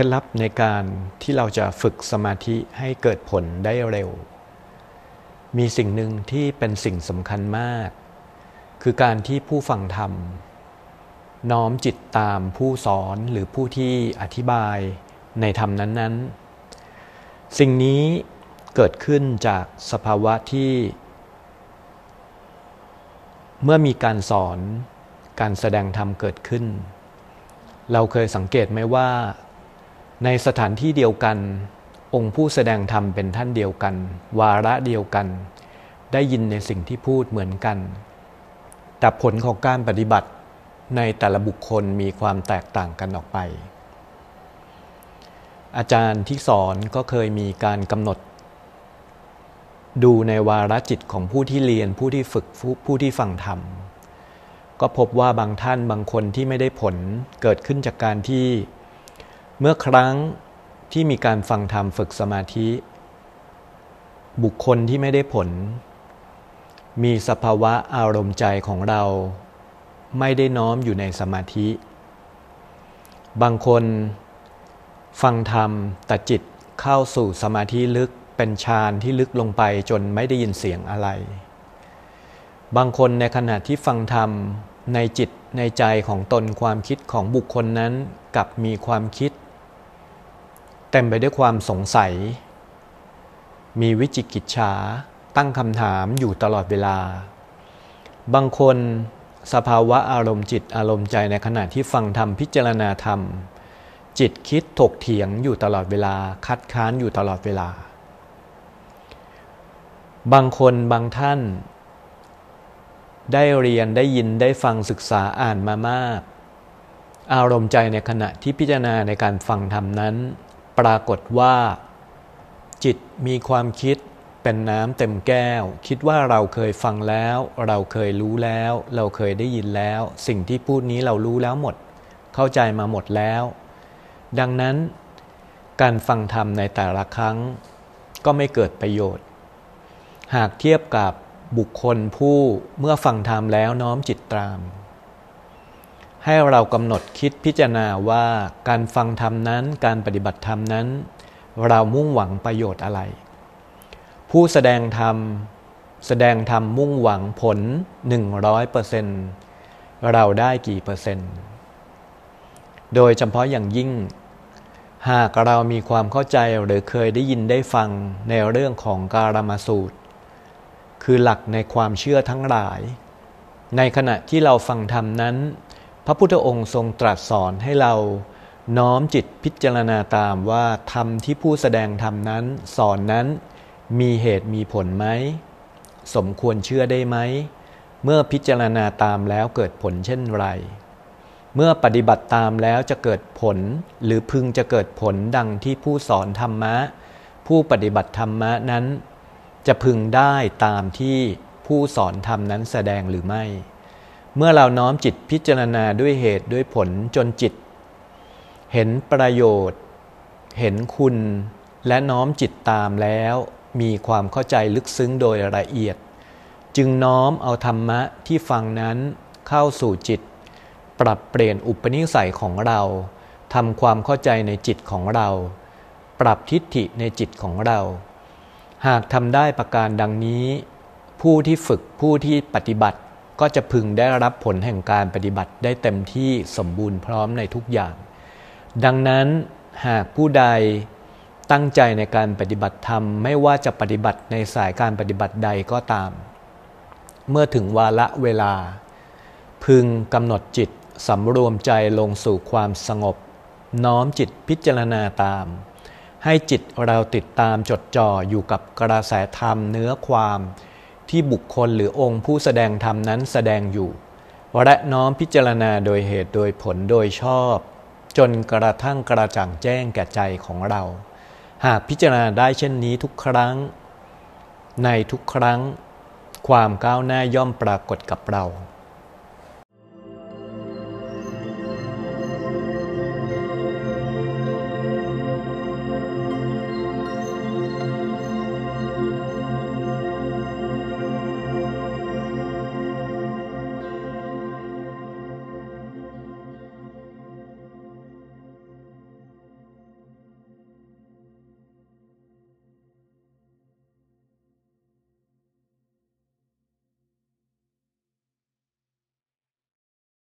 เคล็ดลับในการที่เราจะฝึกสมาธิให้เกิดผลได้เร็ว มีสิ่งหนึ่งที่เป็นสิ่งสำคัญมาก คือการที่ผู้ฟังธรรม น้อมจิตตามผู้สอนหรือผู้ที่อธิบายในธรรมนั้น ๆ สิ่งนี้เกิดขึ้นจากสภาวะที่ เมื่อมีการสอนการแสดงธรรมเกิดขึ้น เราเคยสังเกตไหมว่า ในสถานที่เดียวกัน องค์ผู้แสดงธรรมเป็นท่านเดียวกัน วาระเดียวกัน ได้ยินในสิ่งที่พูดเหมือนกัน แต่ผลของการปฏิบัติในแต่ละบุคคลมีความแตกต่างกันออกไป อาจารย์ที่สอนก็เคยมีการกำหนด ดูในวาระจิตของผู้ที่เรียนผู้ที่ฝึกผู้ที่ฟังธรรม ก็พบว่าบางท่านบางคนที่ไม่ได้ผลเกิดขึ้นจากการที่ เมื่อครั้งที่มีการฟังธรรมฝึกสมาธิ บุคคลที่ไม่ได้ผล มีสภาวะอารมณ์ใจของเรา ไม่ได้น้อมอยู่ในสมาธิ บางคนฟังธรรมแต่จิตเข้าสู่สมาธิลึกเป็นฌานที่ลึกลงไปจนไม่ได้ยินเสียงอะไร บางคนในขณะที่ฟังธรรมในจิตในใจของตนความคิดของบุคคลนั้นกับมีความคิด เต็มไปด้วยความสงสัย มีวิจิกิจฉาตั้งคำถามอยู่ตลอดเวลา บางคนสภาวะอารมณ์จิตอารมณ์ใจในขณะที่ฟังธรรมพิจารณาธรรม จิตคิดถกเถียงอยู่ตลอดเวลา คัดค้านอยู่ตลอดเวลา บางคนบางท่าน ได้เรียนได้ยินได้ฟังศึกษาอ่านมามาก อารมณ์ใจในขณะที่พิจารณาในการฟังธรรมนั้น ปรากฏว่า จิตมีความคิดเป็นน้ำเต็มแก้ว คิดว่าเราเคยฟังแล้ว เราเคยรู้แล้ว เราเคยได้ยินแล้ว สิ่งที่พูดนี้เรารู้แล้วหมด เข้าใจมาหมดแล้ว ดังนั้น การฟังธรรมในแต่ละครั้ง ก็ไม่เกิดประโยชน์ หากเทียบกับบุคคลผู้เมื่อฟังธรรมแล้วน้อมจิตตาม ให้เรากำหนดคิดพิจารณาว่าการฟังธรรมนั้น การปฏิบัติธรรมนั้น เรามุ่งหวังประโยชน์อะไร ผู้แสดงธรรม แสดงธรรมมุ่งหวังผล 100%เราได้กี่เปอร์เซ็นต์ โดยเฉพาะอย่างยิ่ง หากเรามีความเข้าใจหรือเคยได้ยินได้ฟังในเรื่องของการมาสูตร คือหลักในความเชื่อทั้งหลาย ในขณะที่เราฟังธรรมนั้น พระพุทธองค์ทรงตรัสสอนให้เราน้อมจิตพิจารณาตามว่าธรรมที่ผู้แสดงธรรมนั้น สอนนั้นมีเหตุมีผลไหม สมควรเชื่อได้ไหม เมื่อพิจารณาตามแล้วเกิดผลเช่นไร เมื่อปฏิบัติตามแล้วจะเกิดผลหรือพึงจะเกิดผลดังที่ผู้สอนธรรมะ ผู้ปฏิบัติธรรมะนั้น จะพึงได้ตามที่ผู้สอนธรรมนั้นแสดงหรือไม่ เมื่อเราน้อมจิตพิจารณาด้วยเหตุด้วยผลจนจิต เห็นประโยชน์ เห็นคุณและน้อมจิตตามแล้ว มีความเข้าใจลึกซึ้งโดยละเอียด จึงน้อมเอาธรรมะที่ฟังนั้นเข้าสู่จิต ปรับเปลี่ยนอุปนิสัยของเราทำความเข้าใจในจิตของเรา ปรับทิฏฐิในจิตของเรา หากทำได้ประการดังนี้ ผู้ที่ฝึกผู้ที่ปฏิบัติ ก็จะพึงได้รับผลแห่งการปฏิบัติได้เต็มที่สมบูรณ์พร้อมในทุกอย่าง ดังนั้นหากผู้ใดตั้งใจในการปฏิบัติธรรม ไม่ว่าจะปฏิบัติในสายการปฏิบัติใดก็ตาม เมื่อถึงวาระเวลา พึงกำหนดจิตสำรวมใจลงสู่ความสงบ น้อมจิตพิจารณาตาม ให้จิตเราติดตามจดจ่ออยู่กับกระแสธรรมเนื้อความ ที่บุคคลหรือองค์ผู้แสดงธรรมนั้นแสดงอยู่และน้อมพิจารณาโดยเหตุโดยผลโดยชอบ จนกระทั่งกระจ่างแจ้งแก่ใจของเรา หากพิจารณาได้เช่นนี้ทุกครั้ง ในทุกครั้ง ความก้าวหน้าย่อมปรากฏกับเรา